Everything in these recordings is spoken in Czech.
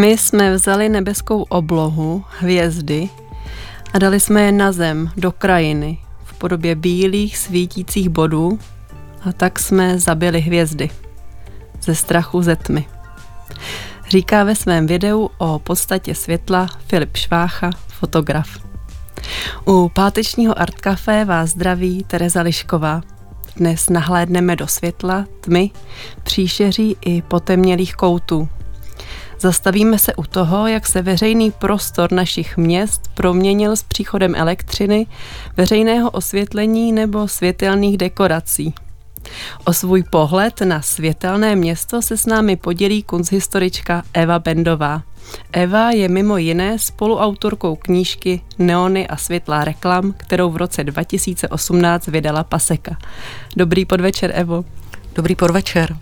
My jsme vzali nebeskou oblohu, hvězdy a dali jsme je na zem, do krajiny, v podobě bílých svítících bodů a tak jsme zabili hvězdy. Ze strachu ze tmy. Říká ve svém videu o podstatě světla Filip Švácha, fotograf. U pátečního Art Café vás zdraví Tereza Lišková. Dnes nahlédneme do světla, tmy, příšeří i potemnělých koutů. Zastavíme se u toho, jak se veřejný prostor našich měst proměnil s příchodem elektřiny, veřejného osvětlení nebo světelných dekorací. O svůj pohled na světelné město se s námi podělí kunsthistorička Eva Bendová. Eva je mimo jiné spoluautorkou knížky Neony a světlá reklam, kterou v roce 2018 vydala Paseka. Dobrý podvečer, Evo. Dobrý podvečer.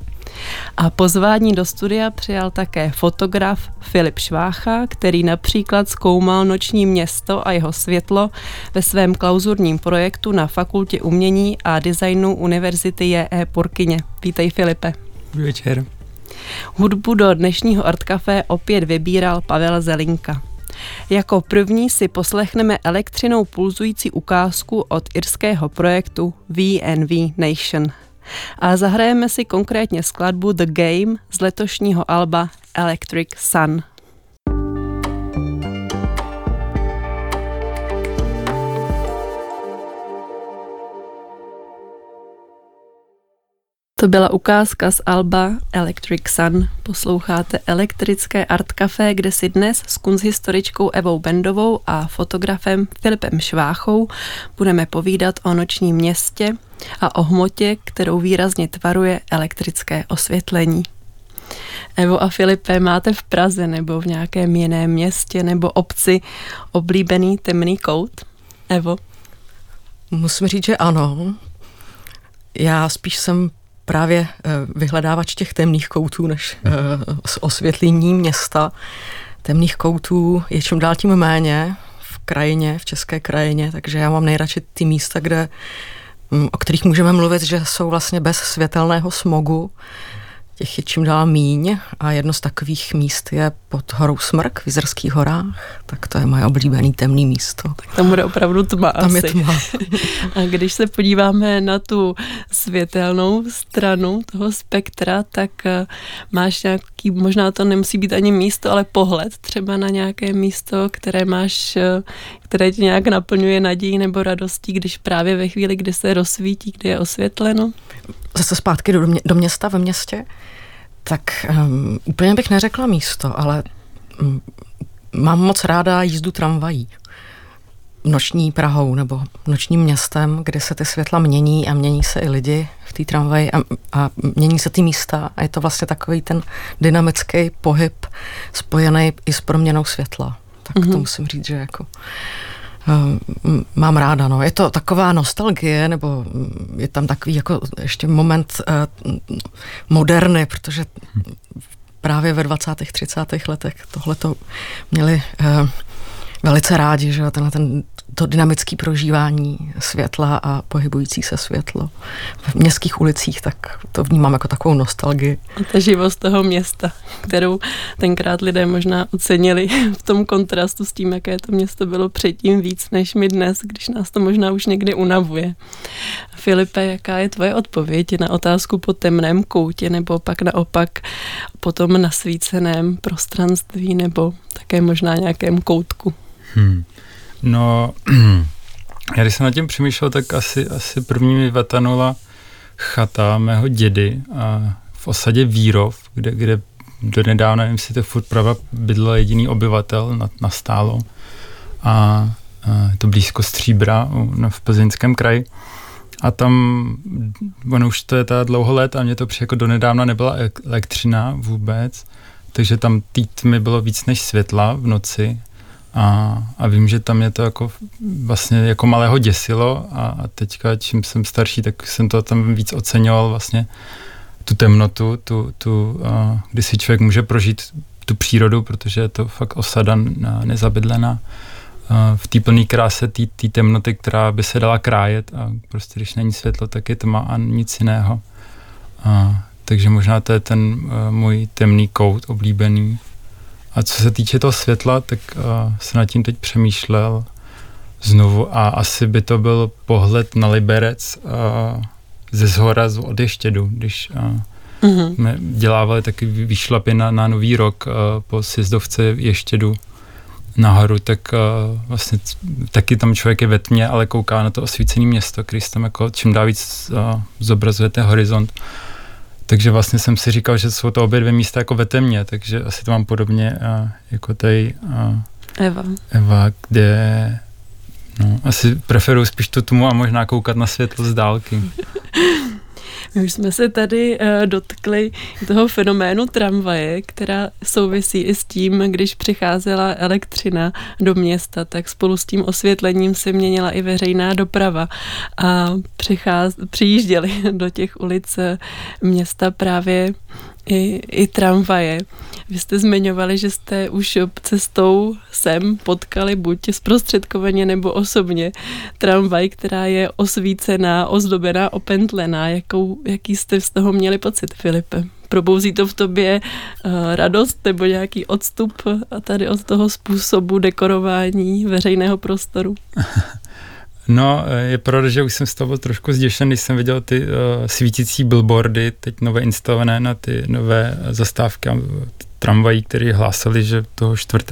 A pozvání do studia přijal také fotograf Filip Švácha, který například zkoumal noční město a jeho světlo ve svém klauzurním projektu na Fakultě umění a designu Univerzity J.E. Purkyně. Vítej Filipe. Večer. Hudbu do dnešního Art Café opět vybíral Pavel Zelinka. Jako první si poslechneme elektřinou pulzující ukázku od irského projektu VNV Nation. A zahrajeme si konkrétně skladbu The Game z letošního alba Electric Sun. To byla ukázka z Alba Electric Sun. Posloucháte elektrické art café, kde si dnes s kunsthistoričkou Evou Bendovou a fotografem Filipem Šváchou budeme povídat o nočním městě a o hmotě, kterou výrazně tvaruje elektrické osvětlení. Evo a Filipe, máte v Praze nebo v nějakém jiném městě nebo obci oblíbený temný kout? Evo? Musím říct, že ano. Já spíš jsem právě eh, vyhledávač těch temných koutů než eh, s osvětlením města. Temných koutů je čím dál tím méně v krajině, v české krajině, takže já mám nejradši ty místa, kde, mm, o kterých můžeme mluvit, že jsou vlastně bez světelného smogu, těch je čím dál míň a jedno z takových míst je pod horou Smrk v Jizerských horách, tak to je moje oblíbené temné místo. Tak tam bude opravdu tma Tam asi. je tma. a když se podíváme na tu světelnou stranu toho spektra, tak eh, máš nějaký, možná to nemusí být ani místo, ale pohled třeba na nějaké místo, které máš, eh, které tě nějak naplňuje nadějí nebo radostí, když právě ve chvíli, kdy se rozsvítí, kdy je osvětleno? Zase zpátky do, mě, do města, ve městě, tak um, úplně bych neřekla místo, ale um, mám moc ráda jízdu tramvají noční Prahou nebo nočním městem, kde se ty světla mění a mění se i lidi v té tramvaji a, a mění se ty místa a je to vlastně takový ten dynamický pohyb spojený i s proměnou světla. Tak mm-hmm. to mhm. musím říct, že jako mám ráda. No. Je to taková nostalgie, nebo je tam takový jako ještě moment uh, moderny, protože právě ve 20. 30. letech tohle to měli uh, velice rádi, že tenhle ten to dynamické prožívání světla a pohybující se světlo v městských ulicích, tak to vnímám jako takovou nostalgii. A ta živost toho města, kterou tenkrát lidé možná ocenili v tom kontrastu s tím, jaké to město bylo předtím víc než my dnes, když nás to možná už někdy unavuje. Filipe, jaká je tvoje odpověď na otázku po temném koutě nebo pak naopak po tom nasvíceném prostranství nebo také možná nějakém koutku? Hmm. No, já když jsem nad tím přemýšlel, tak asi, asi první mi vetanula chata mého dědy a v osadě Vírov, kde, kde do nedávna, nevím, si to furt pravda, bydl jediný obyvatel na, na stálo. A, a je to blízko Stříbra no, v Plzeňském kraji. A tam, ono už to je ta dlouho let a mě to přijde jako donedávna nebyla elektřina vůbec, takže tam tý tmy bylo víc než světla v noci a, a vím, že tam mě to jako vlastně jako malého děsilo a, a teďka, čím jsem starší, tak jsem to tam víc oceňoval vlastně tu temnotu, tu, tu, a, kdy si člověk může prožít tu přírodu, protože je to fakt osada nezabydlená v té plné kráse té temnoty, která by se dala krájet a prostě když není světlo, tak je tma a nic jiného. A, takže možná to je ten můj temný kout oblíbený. A co se týče toho světla, tak uh, se nad tím teď přemýšlel znovu a asi by to byl pohled na Liberec uh, ze zhora z od Ještědu, když uh, mm-hmm. jsme dělávali taky výšlapy na, na Nový rok uh, po sjezdovce Ještědu nahoru, tak uh, vlastně taky tam člověk je ve tmě, ale kouká na to osvícené město, který tam jako čím dál víc uh, zobrazuje ten horizont. Takže vlastně jsem si říkal, že jsou to obě dvě místa jako ve temně, takže asi to mám podobně uh, jako tady uh, Eva. Eva, kde no, asi preferuji spíš tu tmu a možná koukat na světlo z dálky. My už jsme se tady uh, dotkli toho fenoménu tramvaje, která souvisí i s tím, když přicházela elektřina do města, tak spolu s tím osvětlením se měnila i veřejná doprava a přicház, přijížděli do těch ulic eh, města právě i, i tramvaje. Vy jste zmiňovali, že jste už cestou sem potkali buď zprostředkovaně nebo osobně tramvaj, která je osvícená, ozdobená, opentlená. Jakou, jaký jste z toho měli pocit, Filipe? Probouzí to v tobě uh, radost nebo nějaký odstup a tady od toho způsobu dekorování veřejného prostoru? No, je pravda, že už jsem z toho byl trošku zděšen, když jsem viděl ty uh, svítící billboardy, teď nové instalované na ty nové zastávky a tramvají, které hlásili, že toho 4.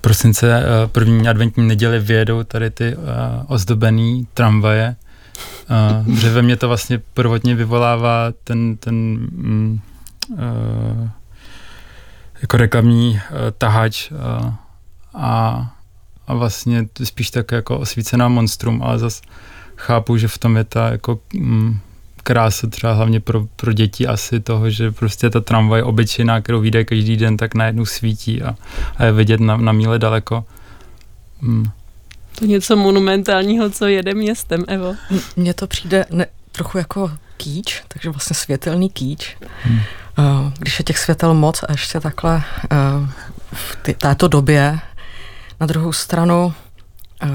prosince uh, první adventní neděli vyjedou tady ty uh, ozdobený tramvaje. Uh, že ve mně to vlastně prvotně vyvolává ten, ten um, uh, jako reklamní uh, tahač uh, a a vlastně spíš tak jako osvícená monstrum, ale zase chápu, že v tom je ta jako mm, krása třeba hlavně pro, pro děti asi toho, že prostě ta tramvaj obyčejná, kterou vyjde každý den, tak najednou svítí a, a je vidět na, na míle daleko. Mm. To něco monumentálního, co jede městem, Evo. Mně to přijde ne, trochu jako kýč, takže vlastně světelný kýč. Hmm. Uh, když je těch světel moc a ještě takhle uh, v této době na druhou stranu, eh,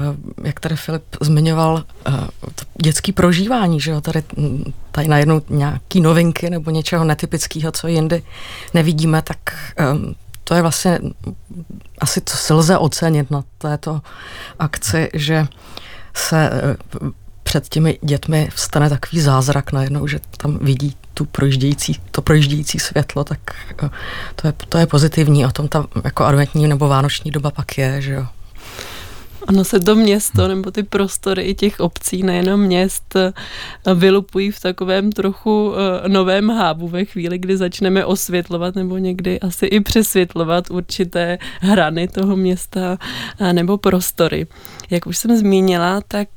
jak tady Filip zmiňoval, eh, to dětský prožívání, že jo, tady, hm, tady najednou nějaký novinky nebo něčeho netypického, co jindy nevidíme, tak ehm, to je vlastně asi, co si lze ocenit na této akci, že se eh, před těmi dětmi vstane takový zázrak najednou, že tam vidí tu projíždějící, to projíždějící světlo, tak eh, to je, to je pozitivní. O tom ta jako adventní nebo vánoční doba pak je, že jo. Ono se to město nebo ty prostory i těch obcí, nejenom měst, eh, vylupují v takovém trochu eh, novém hábu ve chvíli, kdy začneme osvětlovat nebo někdy asi i přesvětlovat určité hrany toho města nebo prostory. Jak už jsem zmínila, tak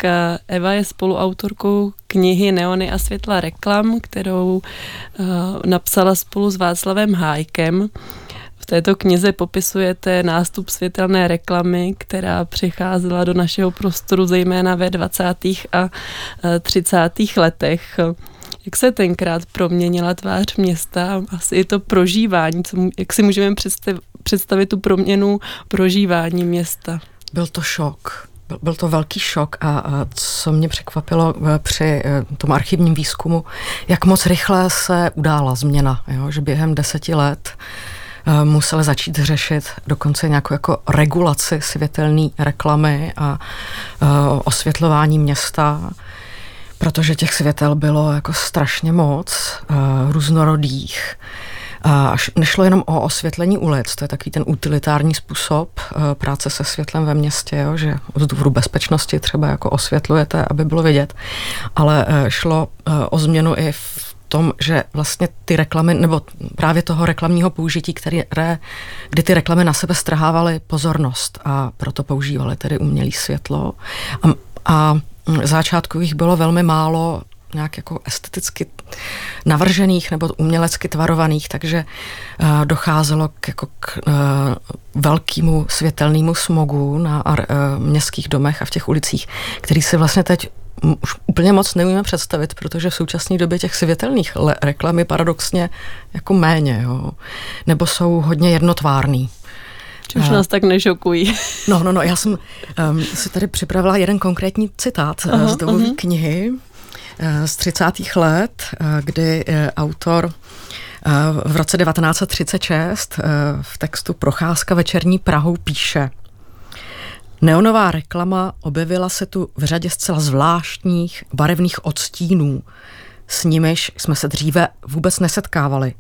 Eva je spoluautorkou knihy Neony a světla reklam, kterou napsala spolu s Václavem Hájkem. V této knize popisujete nástup světelné reklamy, která přicházela do našeho prostoru zejména ve 20. a 30. letech. Jak se tenkrát proměnila tvář města, asi i to prožívání, co, jak si můžeme představit, představit tu proměnu prožívání města? Byl to šok. Byl, to velký šok a, co mě překvapilo eh, při eh, tom archivním výzkumu, jak moc rychle se udála změna, jo? že během deseti let Eh, museli začít řešit dokonce nějakou jako regulaci světelné reklamy a osvětlování města, protože těch světel bylo jako strašně moc, různorodých. A nešlo jenom o osvětlení ulic, to je takový ten utilitární způsob práce se světlem ve městě, jo, že z důvodu bezpečnosti třeba jako osvětlujete, aby bylo vidět, ale šlo o změnu i v tom, že vlastně ty reklamy, nebo právě toho reklamního použití, které, kdy ty reklamy na sebe strhávaly pozornost a proto používaly tedy umělé světlo. A, a začátku jich bylo velmi málo nějak jako esteticky navržených nebo umělecky tvarovaných, takže uh, docházelo k, jako k uh, velkému světelnému smogu na uh, městských domech a v těch ulicích, který si vlastně teď už úplně moc neumíme představit, protože v současné době těch světelných reklam je paradoxně jako méně, jo. nebo jsou hodně jednotvárný. Už nás tak nešokují. No, no, no, já jsem um, si tady připravila jeden konkrétní citát uh, z dobové knihy z 30. let, uh, kdy uh, autor v roce 1936 v textu Procházka večerní Prahou píše Neonová reklama objevila se tu v řadě zcela zvláštních barevných odstínů, s nimiž jsme se dříve vůbec nesetkávali.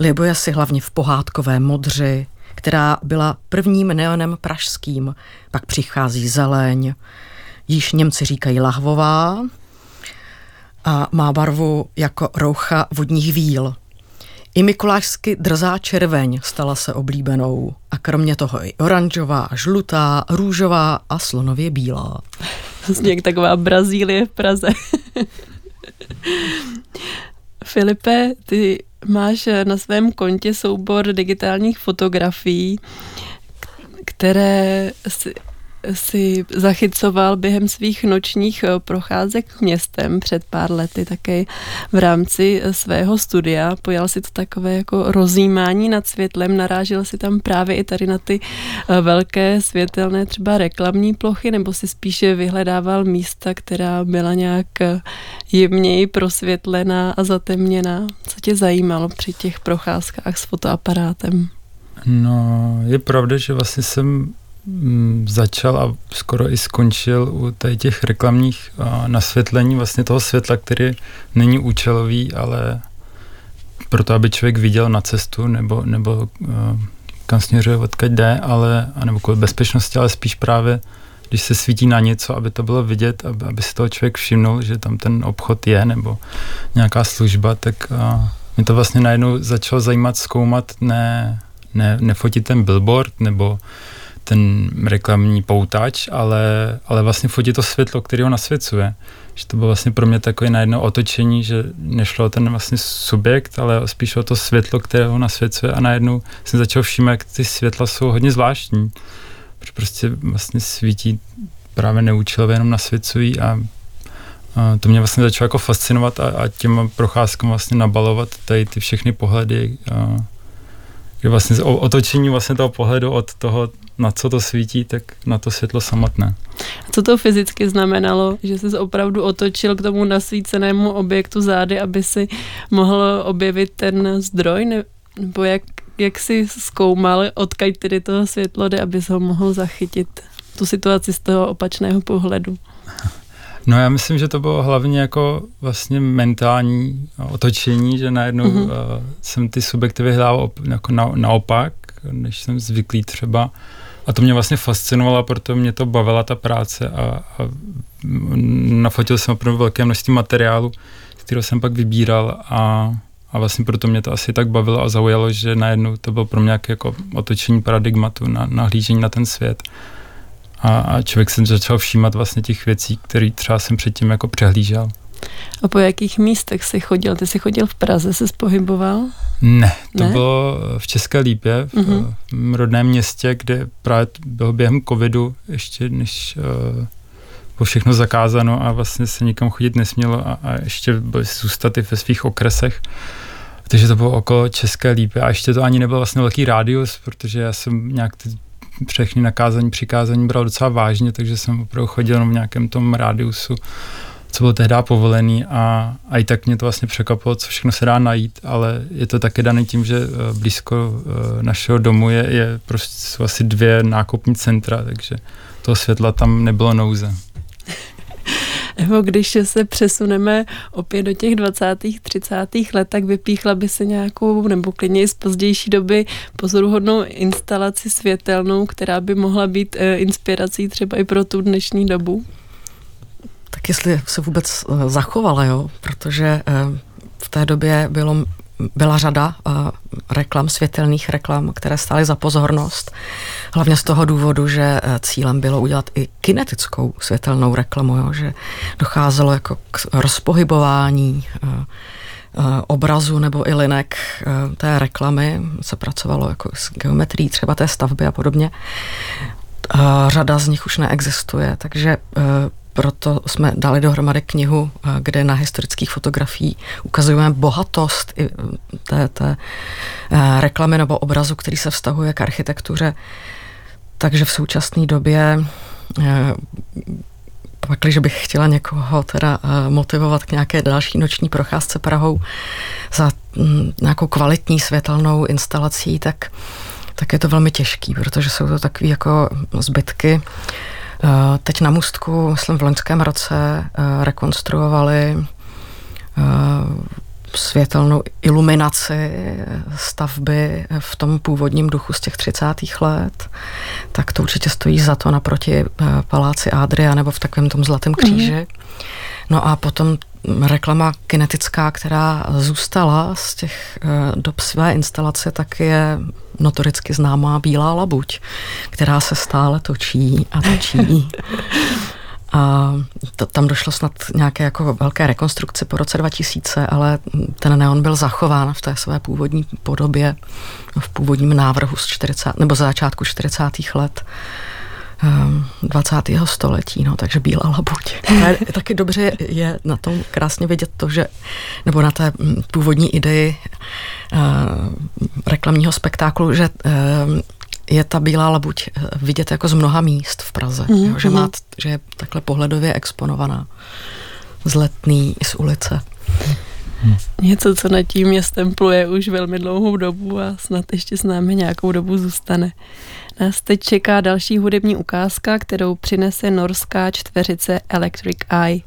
Libuje si hlavně v pohádkové modři, která byla prvním neonem pražským, pak přichází zeleň, již Němci říkají lahvová a má barvu jako roucha vodních víl. I mikulášsky drzá červeň stala se oblíbenou a kromě toho i oranžová, žlutá, růžová a slonově bílá. Vlastně jak taková Brazílie v Praze. Filipe, ty máš na svém kontě soubor digitálních fotografií, které si si zachycoval během svých nočních eh, procházek městem před pár lety také v rámci eh, svého studia. Pojal si to takové jako rozjímání nad světlem, narážel si tam právě i tady na ty eh, velké světelné třeba reklamní plochy, nebo si spíše vyhledával místa, která byla nějak jemněji prosvětlená a zatemněná. Co tě zajímalo při těch procházkách s fotoaparátem? No, je pravda, že vlastně jsem začal a skoro i skončil u těch reklamních nasvětlení vlastně toho světla, který není účelový, ale proto, aby člověk viděl na cestu nebo, nebo kam směřuje, odkud jde, ale, nebo kvůli bezpečnosti, ale spíš právě, když se svítí na něco, aby to bylo vidět, aby, aby si toho člověk všimnul, že tam ten obchod je nebo nějaká služba, tak mě to vlastně najednou začalo zajímat, zkoumat, ne, ne, nefotit ten billboard nebo ten reklamní poutač, ale, ale vlastně fotí to světlo, který ho nasvěcuje. Že to bylo vlastně pro mě takové najednou otočení, že nešlo o ten vlastně subjekt, ale spíš o to světlo, které ho nasvěcuje a najednou jsem začal všímat, jak ty světla jsou hodně zvláštní. Protože prostě vlastně svítí právě neúčelově jenom nasvěcují a, a to mě vlastně začalo jako fascinovat a, a těma procházkama vlastně nabalovat tady ty všechny pohledy a, je vlastně otočení vlastně toho pohledu od toho, na co to svítí, tak na to světlo samotné. A co to fyzicky znamenalo, že jsi opravdu otočil k tomu nasvícenému objektu zády, aby si mohl objevit ten zdroj, nebo jak, jak jsi zkoumal, odkaď tedy toho světlo jde, aby ho mohl zachytit tu situaci z toho opačného pohledu? No já myslím, že to bylo hlavně jako vlastně mentální otočení, že najednou mm-hmm. uh, jsem ty subjekty vyhrával op, jako na, naopak, než jsem zvyklý třeba. A to mě vlastně fascinovalo, proto mě to bavila ta práce a, a nafotil jsem opravdu velké množství materiálu, který jsem pak vybíral a, a vlastně proto mě to asi tak bavilo a zaujalo, že najednou to bylo pro mě jako otočení paradigmatu, na, nahlížení na ten svět a, a člověk se začal všímat vlastně těch věcí, které třeba jsem předtím jako přehlížel. A po jakých místech jsi chodil? Ty jsi chodil v Praze, se pohyboval? Ne, to ne? bylo v České Lípě, v, uh-huh. rodném městě, kde právě bylo během covidu, ještě než uh, bylo všechno zakázáno a vlastně se nikam chodit nesmělo a, a ještě byly zůstat i ve svých okresech. Takže to bylo okolo České Lípy a ještě to ani nebyl vlastně velký rádius, protože já jsem nějak ty všechny nakázání, přikázání bral docela vážně, takže jsem opravdu chodil v nějakém tom rádiusu, co bylo tehdy povolený a, a i tak mě to vlastně překvapilo, co všechno se dá najít, ale je to také dané tím, že eh, blízko eh, našeho domu je, je prostě jsou asi dvě nákupní centra, takže toho světla tam nebylo nouze. Nebo když se přesuneme opět do těch 20. 30. let, tak vypíchla by se nějakou, nebo klidně i z pozdější doby, pozoruhodnou instalaci světelnou, která by mohla být eh, inspirací třeba i pro tu dnešní dobu? Tak jestli se vůbec eh, zachovala, jo, protože eh, v té době bylo byla řada uh, reklam, světelných reklam, které stály za pozornost. Hlavně z toho důvodu, že uh, cílem bylo udělat i kinetickou světelnou reklamu, jo, že docházelo jako k rozpohybování uh, obrazu nebo i linek té reklamy, se pracovalo jako s geometrií třeba té stavby a podobně. Řada z nich už neexistuje, takže proto jsme dali dohromady knihu, eh, kde na historických fotografií ukazujeme bohatost i mm, té, té eh, reklamy nebo obrazu, který se vztahuje k architektuře. Takže v současné době eh, pak, když bych chtěla někoho teda motivovat k nějaké další noční procházce Prahou, za mm, nějakou kvalitní světelnou instalací, tak, tak je to velmi těžký, protože jsou to takové jako zbytky. Eh, teď na Mustku, myslím v loňském roce, eh, rekonstruovali světelnou iluminaci stavby v tom původním duchu z těch 30. let, tak to určitě stojí za to naproti eh, paláci Adria nebo v takovém tom Zlatém kříži. Mm. No a potom reklama kinetická, která zůstala z těch eh, dob své instalace, tak je notoricky známá Bílá labuť, která se stále točí a točí. A to, tam došlo snad nějaké jako velké rekonstrukce po roce 2000, ale ten neon byl zachován v té své původní podobě, v původním návrhu z 40, nebo z začátku 40. let. 20. Ehm, století, no, takže bílá labuť. A taky dobře je na tom krásně vidět to, že, nebo na té původní ideji uh, reklamního spektáklu, že uh, je ta bílá labuť eh, vidět jako z mnoha míst v Praze, mm, jo, že, mm. má, že je takhle pohledově exponovaná z letný i z ulice. Hmm. Něco, co nad tím městem pluje už velmi dlouhou dobu a snad ještě s námi nějakou dobu zůstane. Nás teď čeká další hudební ukázka, kterou přinese norská čtveřice Electric Eye.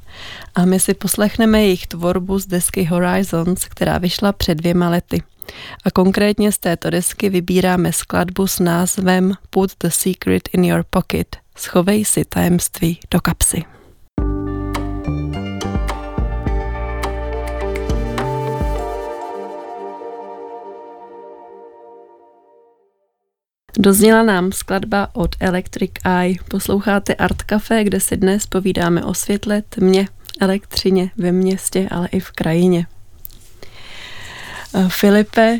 A my si poslechneme jejich tvorbu z desky Horizons, která vyšla před dvěma lety. A konkrétně z této desky vybíráme skladbu s názvem Put the Secret in Your Pocket. Schovej si tajemství do kapsy. Dozněla nám skladba od Electric Eye. Posloucháte Art Café, kde si dnes povídáme o světle, tmě, elektřině ve městě, ale i v krajině. Filipe,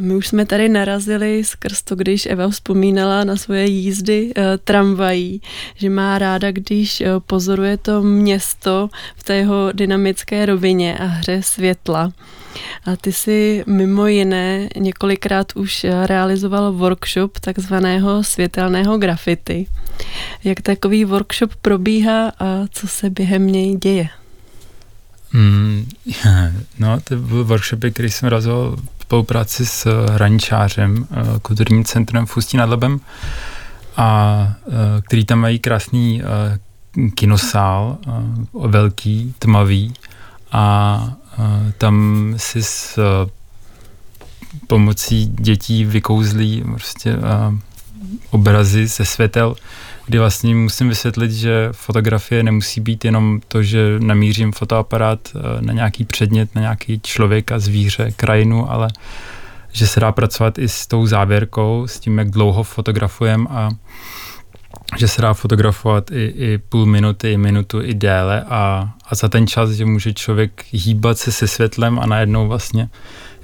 my už jsme tady narazili skrz to, když Eva vzpomínala na svoje jízdy e, tramvají, že má ráda, když pozoruje to město v té jeho dynamické rovině a hře světla. A ty si mimo jiné několikrát už realizoval workshop takzvaného světelného grafity. Jak takový workshop probíhá a co se během něj děje? Mm, no, to byl workshopy, který jsem razil v spolupráci s hraničářem, eh, kulturním centrem v Ústí nad Labem, a eh, který tam mají krásný eh, kinosál, velký, tmavý a tam si s pomocí dětí vykouzlí prostě obrazy ze světel, kdy vlastně musím vysvětlit, že fotografie nemusí být jenom to, že namířím fotoaparát eh, na nějaký předmět, na nějaký člověka, zvíře, krajinu, ale že se dá pracovat i s tou závěrkou, s tím, jak dlouho fotografujeme a že se dá fotografovat i, i půl minuty, i minutu, i déle a, a za ten čas, že může člověk hýbat se se světlem a najednou vlastně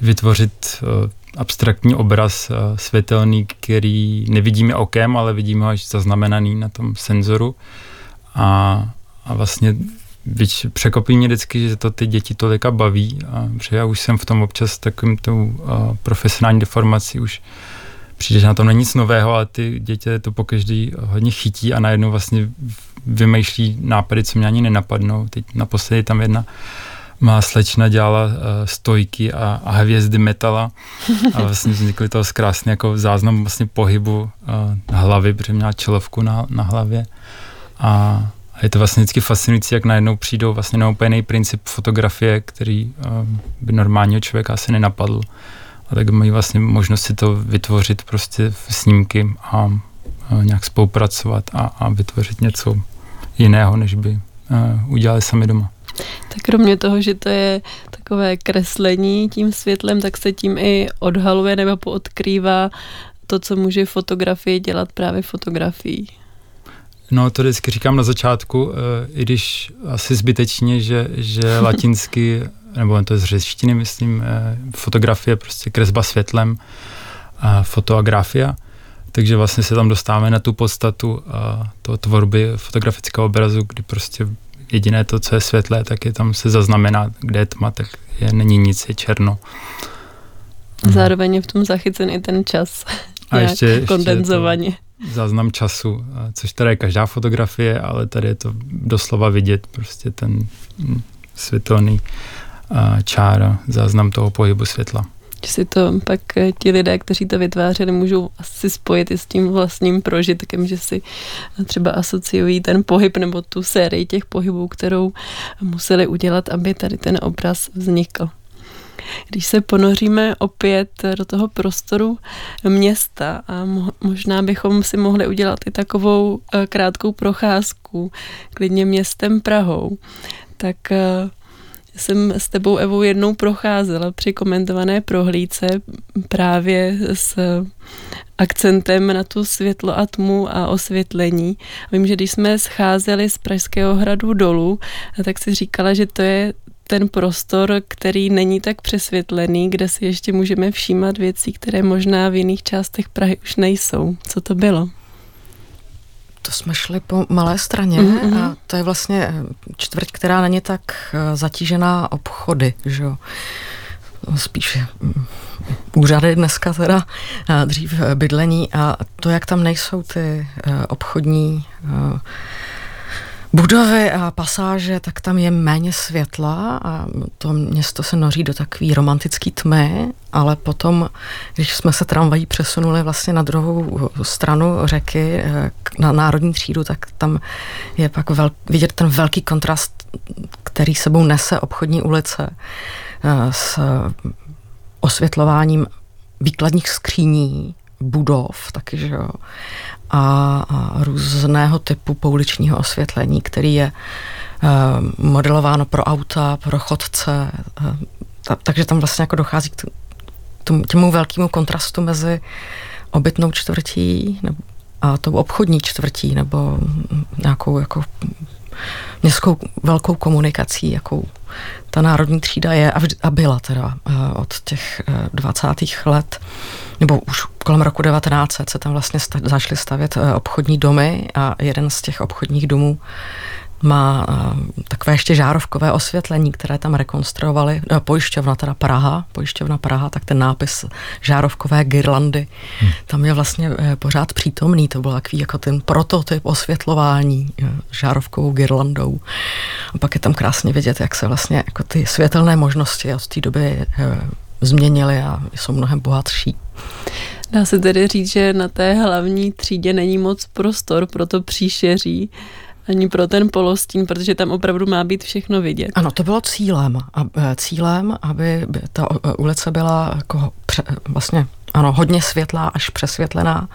vytvořit uh, abstraktní obraz uh, světelný, který nevidíme okem, ale vidíme ho až zaznamenaný na tom senzoru. A, a vlastně Víč, překopí mě vždycky, že to ty děti tolika baví, a, protože já už jsem v tom občas takovým tou uh, profesionální deformací už přijde, že na tom není nic nového, ale ty děti to po každý hodně chytí a najednou vlastně vymýšlí nápady, co mě ani nenapadnou. Teď naposledy tam jedna má slečna dělala uh, stojky a, a hvězdy metala. A vlastně vznikly to krásně jako záznam vlastně pohybu uh, hlavy, protože měla čelovku na, na hlavě. A, a je to vlastně vždycky fascinující, jak najednou přijdou vlastně na úplně princip fotografie, který uh, by normálního člověka asi nenapadl a tak mají vlastně možnost si to vytvořit prostě v snímky a, a nějak spolupracovat a, a vytvořit něco jiného, než by uh, udělali sami doma. Tak kromě toho, že to je takové kreslení tím světlem, tak se tím i odhaluje nebo poodkrývá to, co může fotografie dělat právě fotografií. No to vždycky říkám na začátku, eh, i když asi zbytečně, že, že latinsky nebo to je z řečtiny, myslím, eh, fotografie, prostě kresba světlem, fotoagrafia, takže vlastně se tam dostáváme na tu podstatu toho tvorby fotografického obrazu, kdy prostě jediné to, co je světlé, tak je tam se zaznamená, kde je tma, tak je, není nic, je černo. Zároveň je v tom zachycen i ten čas. A ještě, ještě kondenzovaně. záznam času, což tady je každá fotografie, ale tady je to doslova vidět, prostě ten hm, světelný čára, záznam toho pohybu světla že si to pak eh, ti lidé, kteří to vytvářeli, můžou asi spojit i s tím vlastním prožitkem, že si třeba asociují ten pohyb nebo tu sérii těch pohybů, kterou museli udělat, aby tady ten obraz vznikl. Když se ponoříme opět do toho prostoru města a možná bychom si mohli udělat i takovou eh, krátkou procházku, klidně městem Prahou, tak eh, jsem s tebou, Evou, jednou procházela při komentované prohlídce právě s akcentem na tu světlo a tmu a osvětlení. Vím, že když jsme scházeli z Pražského hradu dolů, tak si říkala, že to je ten prostor, který není tak přesvětlený, kde si ještě můžeme všímat věcí, které možná v jiných částech Prahy už nejsou. Co to bylo? To jsme šli po malé straně mm-hmm. a to je vlastně eh, čtvrť, která není tak eh, zatížená obchody, že jo. Spíše mm, úřady dneska teda, dřív eh, bydlení a to, jak tam nejsou ty obchodní budovy a pasáže, tak tam je méně světla a to město se noří do takové romantické tmy, ale potom, když jsme se tramvají přesunuli vlastně na druhou stranu řeky, na národní třídu, tak tam je pak vel, vidět ten velký kontrast, který sebou nese obchodní ulice eh, s osvětlováním výkladních skříní, budov, taky, že jo, a, a různého typu pouličního osvětlení, který je uh, modelováno pro auta, pro chodce, uh, ta, takže tam vlastně jako dochází k tomu, těmu velkému kontrastu mezi obytnou čtvrtí a tou obchodní čtvrtí nebo nějakou jako městskou velkou komunikací, jakou ta národní třída je a byla teda eh, od těch 20. let, nebo už kolem roku 1900 se tam vlastně sta- zašly stavět eh, obchodní domy a jeden z těch obchodních domů má uh, takové ještě žárovkové osvětlení, které tam rekonstruovali. Uh, pojišťovna teda Praha, pojišťovna Praha, tak ten nápis žárovkové girlandy, hmm. tam je vlastně uh, pořád přítomný. To byl takový jako ten prototyp osvětlování žárovkovou girlandou. A pak je tam krásně vidět, jak se vlastně jako ty světelné možnosti od té doby změnily a jsou mnohem bohatší. Dá se tedy říct, že na té hlavní třídě není moc prostor pro to příšeří, ani pro ten polostín, protože tam opravdu má být všechno vidět. Ano, to bylo cílem. A, e, cílem, aby ta e, ulice byla jako pře, vlastně ano, hodně světlá až přesvětlená,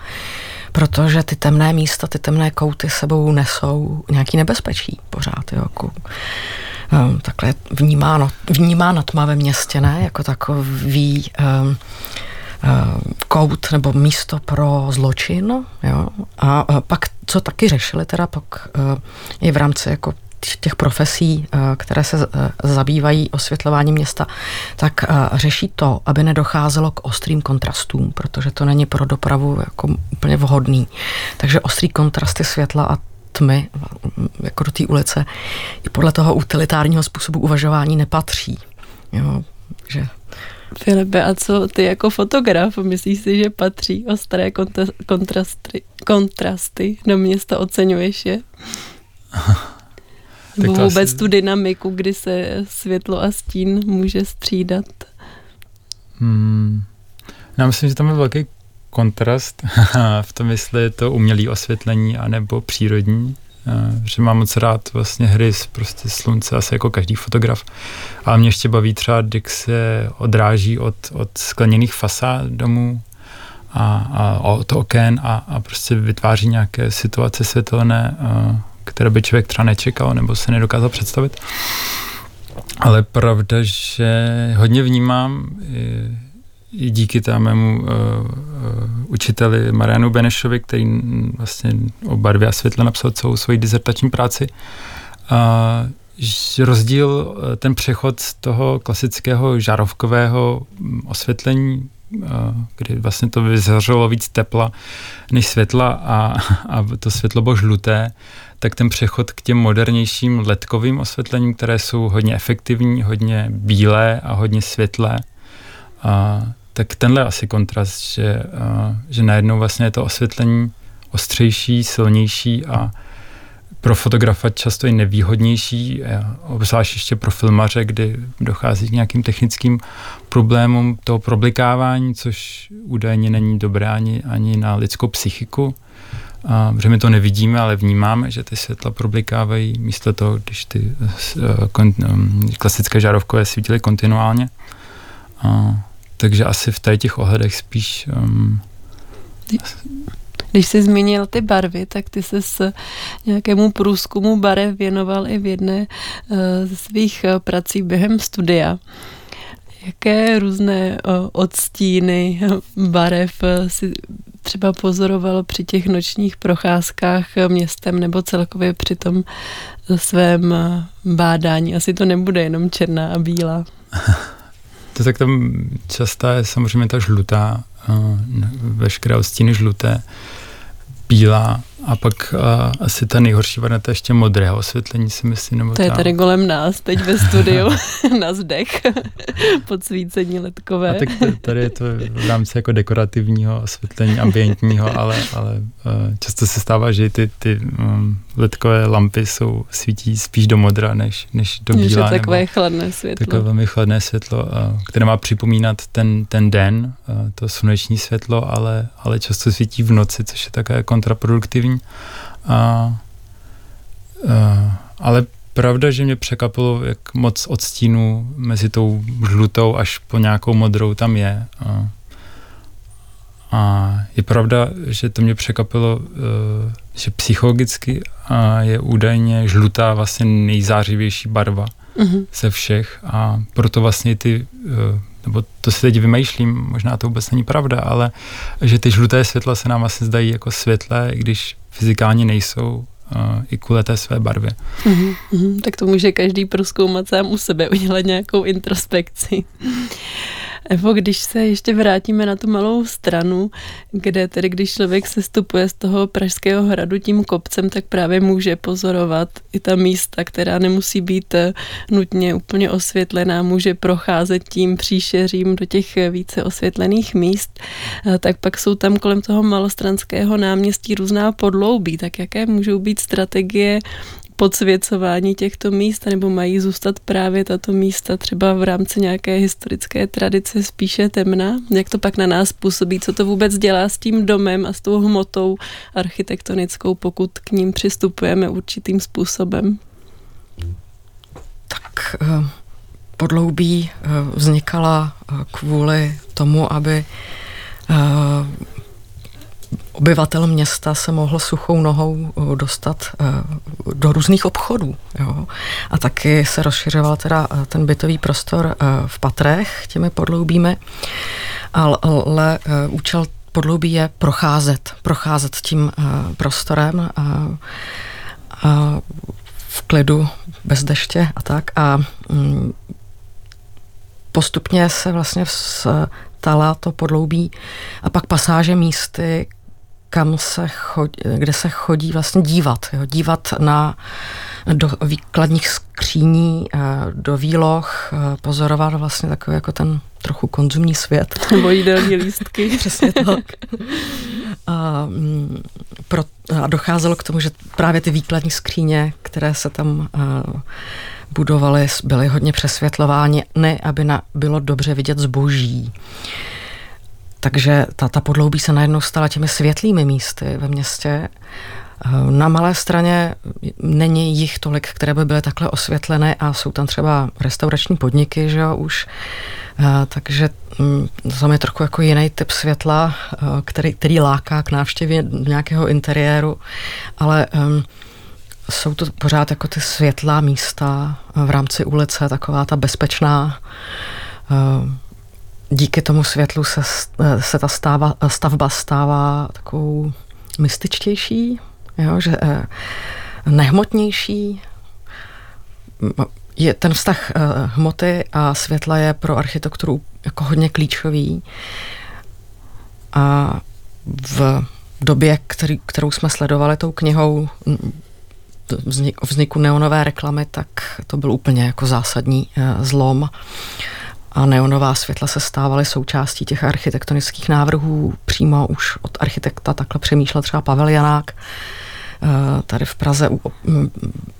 protože ty temné místa, ty temné kouty sebou nesou nějaký nebezpečí pořád. Jo, jako, um, takhle vnímáno, vnímána tma ve městě, ne? Jako takový um, kout nebo místo pro zločin. Jo? A pak, co taky řešili, teda pak i v rámci jako těch profesí, které se zabývají osvětlováním města, tak řeší to, aby nedocházelo k ostrým kontrastům, protože to není pro dopravu jako úplně vhodný. Takže ostrý kontrasty světla a tmy jako do té ulice i podle toho utilitárního způsobu uvažování nepatří. Jo, že Filipe, a co ty jako fotograf? Myslíš si, že patří ostré kontrasty, kontrasty do města? Oceňuješ je? Nebo vůbec asi... tu dynamiku, kdy se světlo a stín může střídat? Hmm. Já myslím, že tam je velký kontrast v tom, jestli je to umělé osvětlení anebo přírodní. Eh, že mám moc rád vlastně hry z prostě slunce, asi jako každý fotograf. Ale mě ještě baví třeba, když se odráží od, od skleněných fasád domů a, a od oken a, a prostě vytváří nějaké situace světelné, eh, které by člověk třeba nečekal nebo se nedokázal představit. Ale pravda, že hodně vnímám i díky tam mému uh, uh, učiteli Marianu Benešovi, který vlastně o barvě a světle napsal celou svoji dizertační práci. Uh, rozdíl, ten přechod z toho klasického žárovkového mm, osvětlení, kdy vlastně to vyzařilo víc tepla než světla a, a to světlo bylo žluté, tak ten přechod k těm modernějším ledkovým osvětlením, které jsou hodně efektivní, hodně bílé a hodně světlé, a tak tenhle asi kontrast, že, že najednou vlastně je to osvětlení ostřejší, silnější a pro fotografa často i nevýhodnější, obzvlášť ještě pro filmaře, kdy dochází k nějakým technickým problémům toho problikávání, což údajně není dobré ani, ani na lidskou psychiku. A, protože my to nevidíme, ale vnímáme, že ty světla problikávají místo toho, když ty uh, kon, um, klasické žárovkové svítily kontinuálně. A, takže asi v těch ohledech spíš um, když jsi zmínil ty barvy, tak ty se s nějakému průzkumu barev věnoval i v jedné eh, ze svých eh, prací během studia. Jaké různé eh, odstíny barev si třeba pozoroval při těch nočních procházkách městem nebo celkově při tom svém bádání? Asi to nebude jenom černá a bílá. To tak tam častá je samozřejmě ta žlutá, veškeré odstíny žluté bílá a pak a, asi ta nejhorší varianta ještě modré osvětlení si myslím. Nebo to je tady golem nás, teď ve studiu, na zdech, podsvícení letkové. A tak tady je to v rámci jako dekorativního osvětlení, ambientního, ale, ale uh, často se stává, že ty, ty um, ledkové lampy jsou svítí spíš do modra, než, než do bílá. Než takové nebo, chladné světlo. Takové velmi chladné světlo, uh, které má připomínat ten, ten den, uh, to sluneční světlo, ale, ale často svítí v noci, což je také kontraproduktivní. A, a, ale pravda, že mě překapilo, jak moc odstínů mezi tou žlutou až po nějakou modrou tam je. A, a je pravda, že to mě překapilo, e, že psychologicky je údajně žlutá vlastně nejzářivější barva mm-hmm. ze všech a proto vlastně ty e, nebo to si teď vymýšlím, možná to vůbec není pravda, ale že ty žluté světla se nám vlastně zdají jako světlé, i když fyzikálně nejsou, uh, i kvůli té své barvě. Mm-hmm, mm-hmm, tak to může každý proskoumat sám u sebe, udělat nějakou introspekci. Evo, když se ještě vrátíme na tu malou stranu, kde tedy, když člověk se stupuje z toho Pražského hradu tím kopcem, tak právě může pozorovat i ta místa, která nemusí být eh, nutně úplně osvětlená, může procházet tím příšeřím do těch více osvětlených míst, eh, tak pak jsou tam kolem toho malostranského náměstí různá podloubí, tak jaké můžou být strategie podsvěcování těchto míst, nebo mají zůstat právě tato místa třeba v rámci nějaké historické tradice spíše temná? Jak to pak na nás působí? Co to vůbec dělá s tím domem a s tou hmotou architektonickou, pokud k ním přistupujeme určitým způsobem? Tak eh, podloubí eh, vznikala eh, kvůli tomu, aby obyvatel města se mohl suchou nohou eh, dostat eh, do různých obchodů. Jo. A taky se rozšiřoval teda eh, ten bytový prostor v patrech těmi podloubími, ale účel podloubí je procházet, procházet tím prostorem a, a v klidu, bez deště a tak. A mm, postupně se vlastně stala to podloubí a pak pasáže místy, kam se chodí, kde se chodí vlastně dívat. Jo? Dívat na do výkladních skříní, eh, do výloh, eh, pozorovat vlastně takový jako ten trochu konzumní svět. Nebo jídelní lístky. Přesně tak. A, mm, pro, a docházelo k tomu, že právě ty výkladní skříně, které se tam a, eh, budovaly, byly hodně přesvětlovány, ne aby na, bylo dobře vidět zboží. Takže ta, ta podloubí se najednou stala těmi světlými místy ve městě. Eh, na malé straně není jich tolik, které by byly takhle osvětlené a jsou tam třeba restaurační podniky, že jo, už. Eh, takže mm, to je trochu jako jiný typ světla, eh, který, který láká k návštěvě nějakého interiéru, ale um, jsou to pořád jako ty světlá místa v rámci ulice, taková ta bezpečná díky tomu světlu se, se ta stáva, stavba stává takovou mystičtější, jo, že eh, nehmotnější. Je ten vztah eh, hmoty a světla je pro architekturu jako hodně klíčový. A v době, který, kterou jsme sledovali tou knihou vznik, o vzniku neonové reklamy, tak to byl úplně jako zásadní eh, zlom a neonová světla se stávaly součástí těch architektonických návrhů přímo už od architekta takhle přemýšlel třeba Pavel Janák, tady v Praze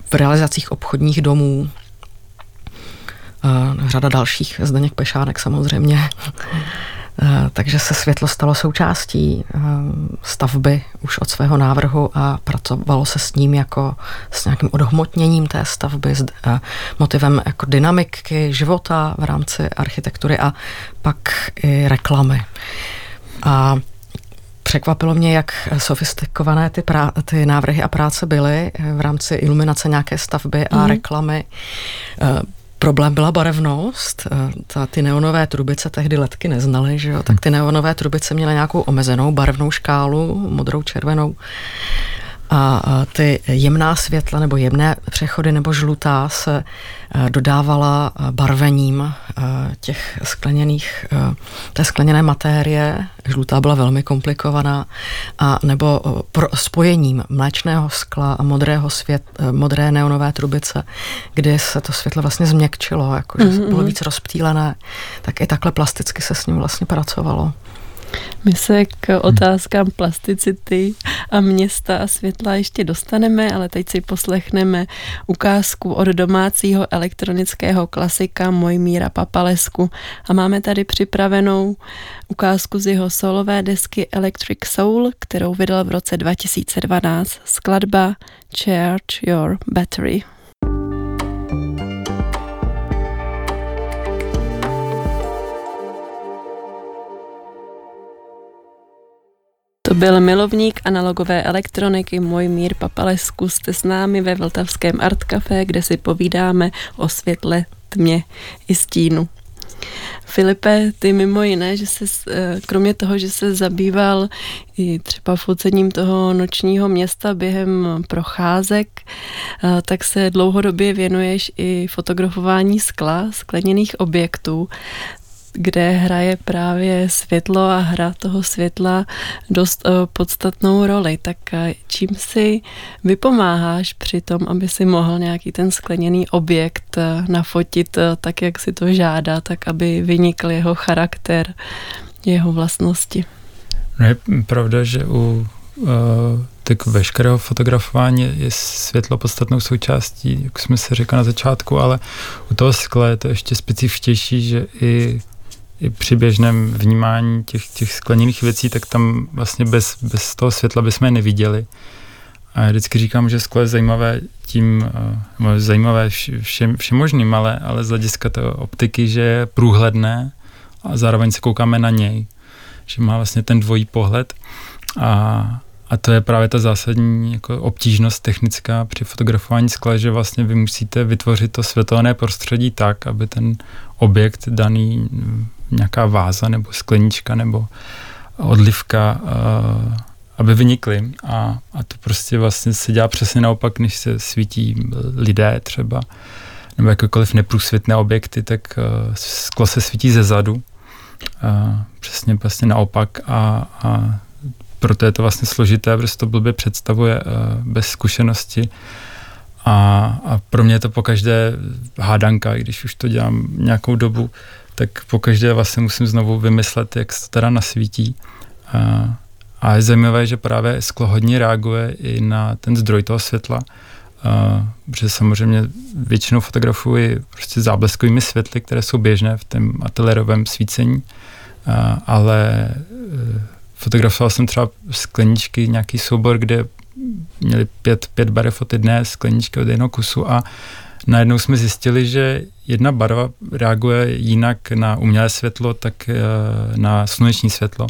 v realizacích obchodních domů, řada dalších, Zdeněk Pešánek samozřejmě. Takže se světlo stalo součástí stavby už od svého návrhu a pracovalo se s ním jako s nějakým odhmotněním té stavby, s motivem jako dynamiky života v rámci architektury a pak i reklamy. A Překvapilo mě, jak sofistikované ty, prá- ty návrhy a práce byly v rámci iluminace nějaké stavby a mm. reklamy. Problém byla barevnost. E, ta, ty neonové trubice tehdy letky neznaly, že jo? tak ty neonové trubice měly nějakou omezenou barevnou škálu, modrou, červenou a ty jemná světla nebo jemné přechody nebo žlutá se e, dodávala e, barvením e, těch skleněných, té skleněné matérie. Žlutá byla velmi komplikovaná a nebo pro spojením mléčného skla a modrého svět, modré neonové trubice, kdy se to světlo vlastně změkčilo, jakože mm-hmm. bylo víc rozptýlené, tak i takhle plasticky se s ním vlastně pracovalo. My se k otázkám plasticity a města a světla ještě dostaneme, ale teď si poslechneme ukázku od domácího elektronického klasika Mojmíra Papalesku a máme tady připravenou ukázku z jeho solové desky Electric Soul, kterou vydal v roce 2012 skladba Charge Your Battery. To byl milovník analogové elektroniky Můj mír Papalesku. Jste s námi ve Vltavském Art Café, kde si povídáme o světle, tmě i stínu. Filipe, ty mimo jiné, že se, eh, kromě toho, že se zabýval i třeba focením toho nočního města během procházek, eh, tak se dlouhodobě věnuješ i fotografování skla, skleněných objektů kde hraje právě světlo a hra toho světla dost uh, podstatnou roli. Tak uh, čím si vypomáháš při tom, aby si mohl nějaký ten skleněný objekt uh, nafotit tak, jak si to žádá, tak aby vynikl jeho charakter, jeho vlastnosti? No je pravda, že u tak veškerého fotografování je světlo podstatnou součástí, jak jsme se řekli na začátku, ale u toho skla je to ještě specifičtější, že i i při běžném vnímání těch, těch skleněných věcí, tak tam vlastně bez, bez toho světla bychom je neviděli. A já vždycky říkám, že sklo je zajímavé tím, uh, zajímavé všem, všemožným, ale, ale z hlediska té optiky, že je průhledné a zároveň se koukáme na něj. Že má vlastně ten dvojí pohled a, a to je právě ta zásadní jako obtížnost technická při fotografování skla, že vlastně vy musíte vytvořit to světelné prostředí tak, aby ten objekt daný nějaká váza nebo sklenička nebo odlivka, uh, aby vynikly. A, a to prostě vlastně se dělá přesně naopak, než se svítí lidé třeba, nebo jakékoliv neprůsvětné objekty, tak uh, sklo se svítí ze zadu. Uh, přesně vlastně naopak a, a proto je to vlastně složité, protože to blbě představuje bez zkušenosti. A, a pro mě je to pokaždé hádanka, když už to dělám nějakou dobu, tak pokaždé vlastně musím znovu vymyslet, jak se to teda nasvítí. A, a je zajímavé, že právě sklo hodně reaguje i na ten zdroj toho světla, a, protože samozřejmě většinou fotografuji prostě zábleskovými světly, které jsou běžné v tom ateliérovém svícení, a, ale e, fotografoval jsem třeba skleničky, nějaký soubor, kde měli pět, pět barev od jedné skleničky od jednoho kusu a najednou jsme zjistili, že jedna barva reaguje jinak na umělé světlo, tak eh, na sluneční světlo.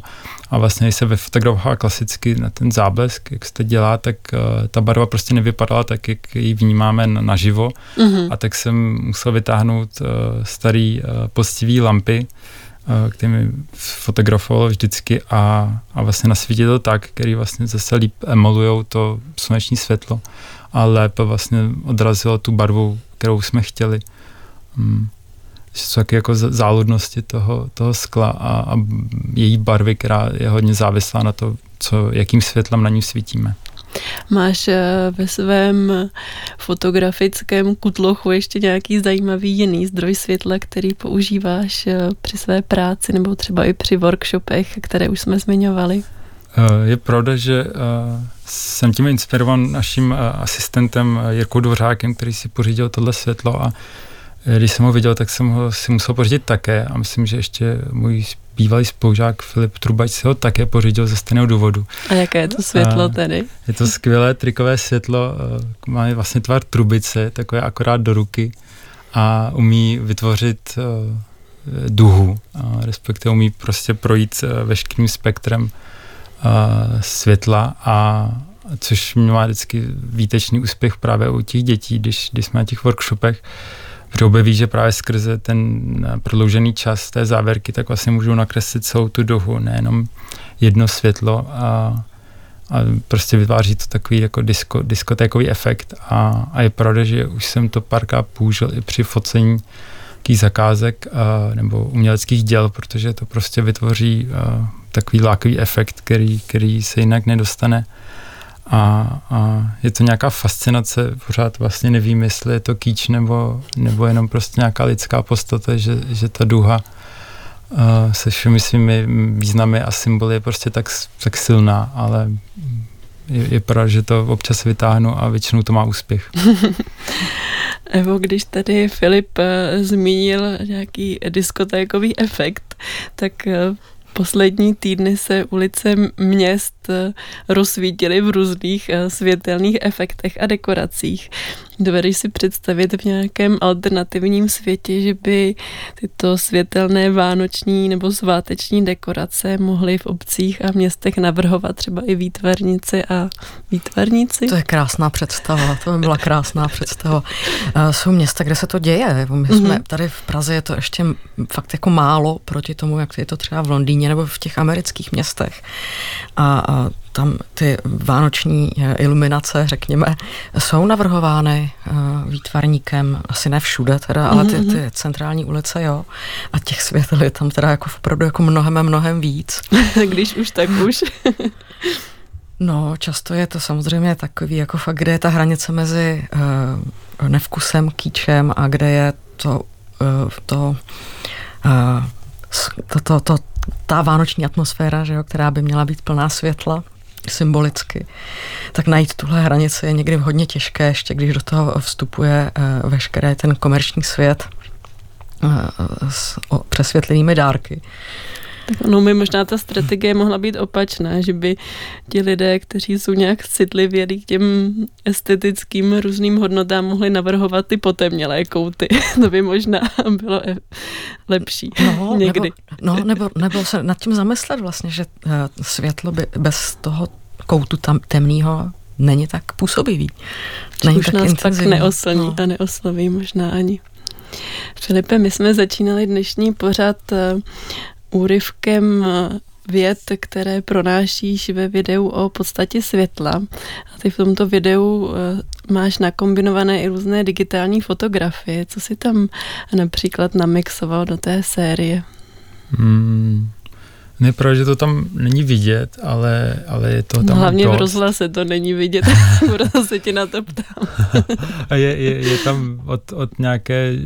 A vlastně, když se vyfotografovala klasicky na ten záblesk, jak se to dělá, tak eh, ta barva prostě nevypadala tak, jak ji vnímáme naživo. Mm-hmm. A tak jsem musel vytáhnout eh, starý postivý lampy, který mi fotografoval vždycky a, a vlastně nasvítil to tak, který vlastně zase líp emolujou to sluneční světlo a lépe vlastně odrazilo tu barvu, kterou jsme chtěli. Hmm. Jsou taky jako záludnosti toho, toho skla a, a její barvy, která je hodně závislá na to, co, jakým světlem na ní svítíme. Máš eh, ve svém fotografickém kutlochu ještě nějaký zajímavý jiný zdroj světla, který používáš eh, při své práci nebo třeba i při workshopech, které už jsme zmiňovali? Je pravda, že jsem tím inspirovan naším asistentem Jirkou Dvořákem, který si pořídil tohle světlo a když jsem ho viděl, tak jsem ho si musel pořídit také a myslím, že ještě můj bývalý spolužák Filip Trubač si ho také pořídil ze stejného důvodu. A jaké je to světlo a tedy? Je to skvělé trikové světlo, má vlastně tvar trubice, takové akorát do ruky a umí vytvořit duhu, respektive umí prostě projít veškerým spektrem světla a což mě má vždycky výtečný úspěch právě u těch dětí, když, když jsme na těch workshopech, protože objeví, že právě skrze ten prodloužený čas té závěrky, tak vlastně můžou nakreslit celou tu duhu, nejenom jedno světlo a, a prostě vytváří to takový jako disko, diskotékový efekt. A, a je pravda, že už jsem to párkrát použil i při focení zakázek a, nebo uměleckých děl, protože to prostě vytvoří a, takový lákavý efekt, který, který se jinak nedostane. A, a je to nějaká fascinace, pořád vlastně nevím, jestli je to kýč nebo, nebo jenom prostě nějaká lidská podstata, že, že ta duha uh, se všemi svými významy a symboly je prostě tak, tak silná, ale je, je pravda, že to občas vytáhnu a většinou to má úspěch. Evo, když tady Filip uh, zmínil nějaký diskotékový efekt, tak uh, poslední týdny se ulice měst rozsvítily v různých eh, světelných efektech a dekoracích. Dovedeš si představit v nějakém alternativním světě, že by tyto světelné vánoční nebo sváteční dekorace mohly v obcích a městech navrhovat třeba i výtvarnici a výtvarníci? To je krásná představa, to by byla krásná představa. Jsou města, kde se to děje. My jsme mm-hmm. tady v Praze je to ještě fakt jako málo proti tomu, jak je to třeba v Londýně nebo v těch amerických městech. A, a tam ty vánoční eh, iluminace, řekněme, jsou navrhovány uh, výtvarníkem, asi ne všude teda, ale ty, mhm, ty centrální ulice, jo. A těch světel je tam teda jako opravdu jako mnohem a mnohem víc. Když už, tak už. no, často je to samozřejmě takový, jako fakt, kde je ta hranice mezi uh, nevkusem, kýčem a kde je to, uh, to, uh, to, to, to, ta vánoční atmosféra, že jo, která by měla být plná světla symbolicky, tak najít tuhle hranici je někdy hodně těžké, ještě když do toho vstupuje uh, veškeré ten komerční svět uh, s přesvětlenými dárky. Tak ono by možná ta strategie mohla být opačná, že by ti lidé, kteří jsou nějak citlivělí k těm estetickým různým hodnotám, mohli navrhovat ty potemnělé kouty. to by možná bylo e- lepší no, někdy. Nebo, no, nebo, nebo se nad tím zamyslet vlastně, že eh, světlo by bez toho koutu tam temného není tak působivý. Není Už tak nás intenzivní. tak neoslní no. a neosloví možná ani. Filipe, my jsme začínali dnešní pořad eh, úryvkem eh, věd, které pronášíš ve videu o podstatě světla. A ty v tomto videu eh, máš nakombinované i různé digitální fotografie. Co si tam například namixoval do té série? Hmm, ne, že to tam není vidět, ale, ale je to tam no, Hlavně dost. v rozhlase to není vidět, proto se ti na to ptám. a je, je, je tam od, od nějaké uh,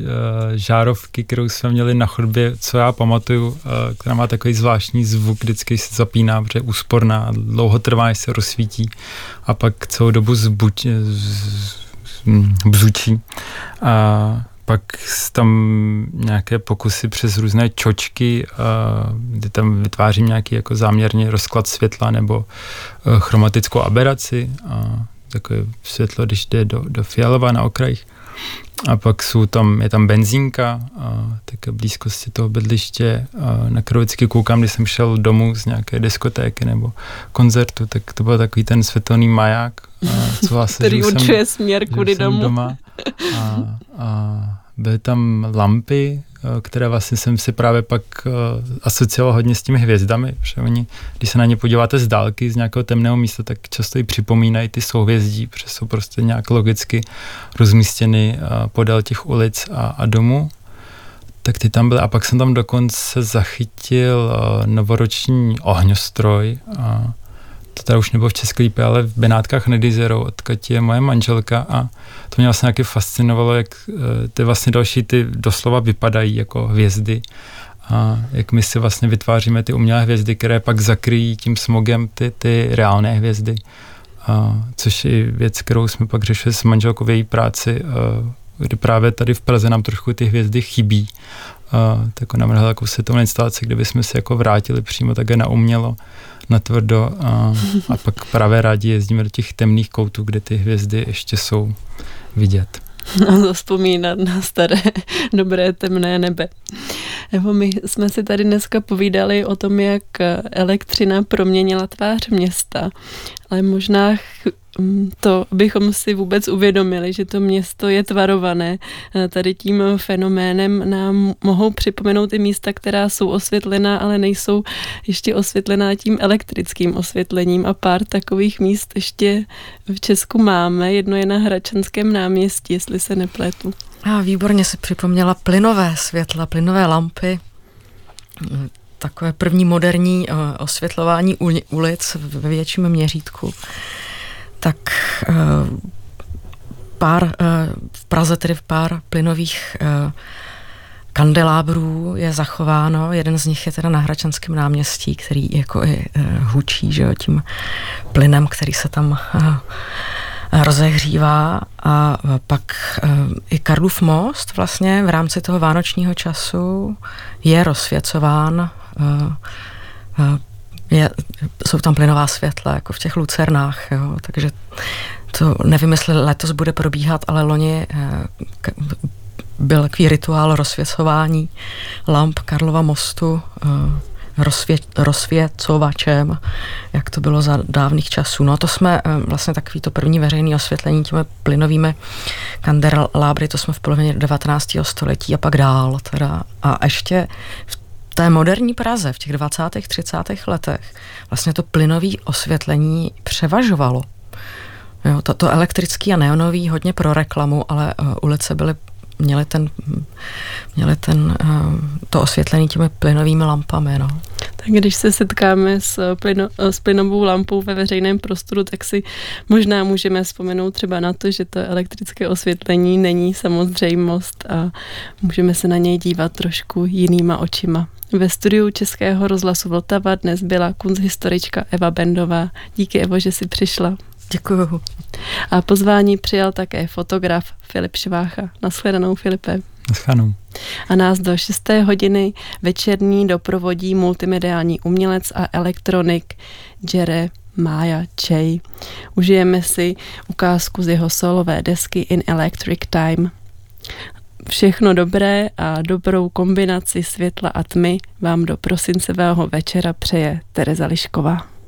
žárovky, kterou jsme měli na chodbě, co já pamatuju, uh, která má takový zvláštní zvuk, vždycky se zapíná, protože je úsporná, dlouho trvá, než se rozsvítí a pak celou dobu zbuč, z, bzučí. A pak tam nějaké pokusy přes různé čočky, kdy tam vytvářím nějaký jako záměrně rozklad světla nebo e, chromatickou aberaci a takové světlo, když jde do, do fialova na okrajích. A pak jsou tam, je tam benzínka, a také blízkosti toho bydliště, a na kterou vždycky koukám, když jsem šel domů z nějaké diskotéky nebo koncertu, tak to byl takový ten světelný maják, a co vlastně, který určuje směr kudy domů. Doma a, a byly tam lampy, eh, které vlastně jsem si právě pak eh, asocioval hodně s těmi hvězdami, protože oni, když se na ně podíváte z dálky, z nějakého temného místa, tak často i připomínají ty souhvězdí, protože jsou prostě nějak logicky rozmístěny eh, podél těch ulic a, a domů. Tak ty tam byly a pak jsem tam dokonce zachytil novoroční ohňostroj, a to teda už nebylo v České lípě, ale v Benátkách nad Jizerou, odkud je moje manželka a to mě vlastně nějaký fascinovalo, jak eh, ty vlastně další ty doslova vypadají jako hvězdy a jak my si vlastně vytváříme ty umělé hvězdy, které pak zakryjí tím smogem ty, ty reálné hvězdy. A, což je věc, kterou jsme pak řešili s manželkou v její práci, a, kdy právě tady v Praze nám trošku ty hvězdy chybí. A, tak ona navrhla takovou světovou instalaci, kde bychom se jako vrátili přímo také na umělo, na tvrdo a, a pak právě rádi jezdíme do těch temných koutů, kde ty hvězdy ještě jsou vidět. A zaspomínat na staré, dobré temné nebe. Nebo my jsme si tady dneska povídali o tom, jak elektřina proměnila tvář města, ale možná to, abychom si vůbec uvědomili, že to město je tvarované. Eh, tady tím fenoménem nám mohou připomenout i místa, která jsou osvětlená, ale nejsou ještě osvětlená tím elektrickým osvětlením a pár takových míst ještě v Česku máme. Jedno je na Hračanském náměstí, jestli se nepletu. A výborně si připomněla plynové světla, plynové lampy, takové první moderní eh, osvětlování ulic ve větším měřítku tak eh, pár, eh, v Praze tedy pár plynových eh, kandelábrů je zachováno. Jeden z nich je teda na Hračanském náměstí, který jako i hučí že jo, tím plynem, který se tam rozehřívá a pak i Karlův most vlastně v rámci toho vánočního času je rozsvěcován je, jsou tam plynová světla, jako v těch lucernách, jo, takže to nevím, jestli letos bude probíhat, ale loni eh, byl takový rituál rozsvěcování lamp Karlova mostu eh, rozsvě, rozsvěcovačem, jak to bylo za dávných časů. No a to jsme eh, vlastně takový to první veřejné osvětlení těmi plynovými kandelábry, to jsme v polovině 19. století a pak dál teda. A ještě v té moderní Praze v těch 20. 30. letech vlastně to plynové osvětlení převažovalo. Jo, to, to elektrický a neonový hodně pro reklamu, ale uh, ulice byly měli ten, měli ten, uh, to osvětlení těmi plynovými lampami. No. Tak když se setkáme s, plyno, s plynovou lampou ve veřejném prostoru, tak si možná můžeme vzpomenout třeba na to, že to elektrické osvětlení není samozřejmost a můžeme se na něj dívat trošku jinýma očima. Ve studiu Českého rozhlasu Vltava dnes byla kunsthistorička Eva Bendová. Díky Evo, že jsi přišla. Děkuju. A pozvání přijal také fotograf Filip Švácha. Naschledanou, Filipe. Naschledanou. A nás do 6. hodiny večerní doprovodí multimediální umělec a elektronik Jere Maya Chey. Užijeme si ukázku z jeho solové desky In Electric Time. Všechno dobré a dobrou kombinaci světla a tmy vám do prosincového večera přeje Tereza Lišková.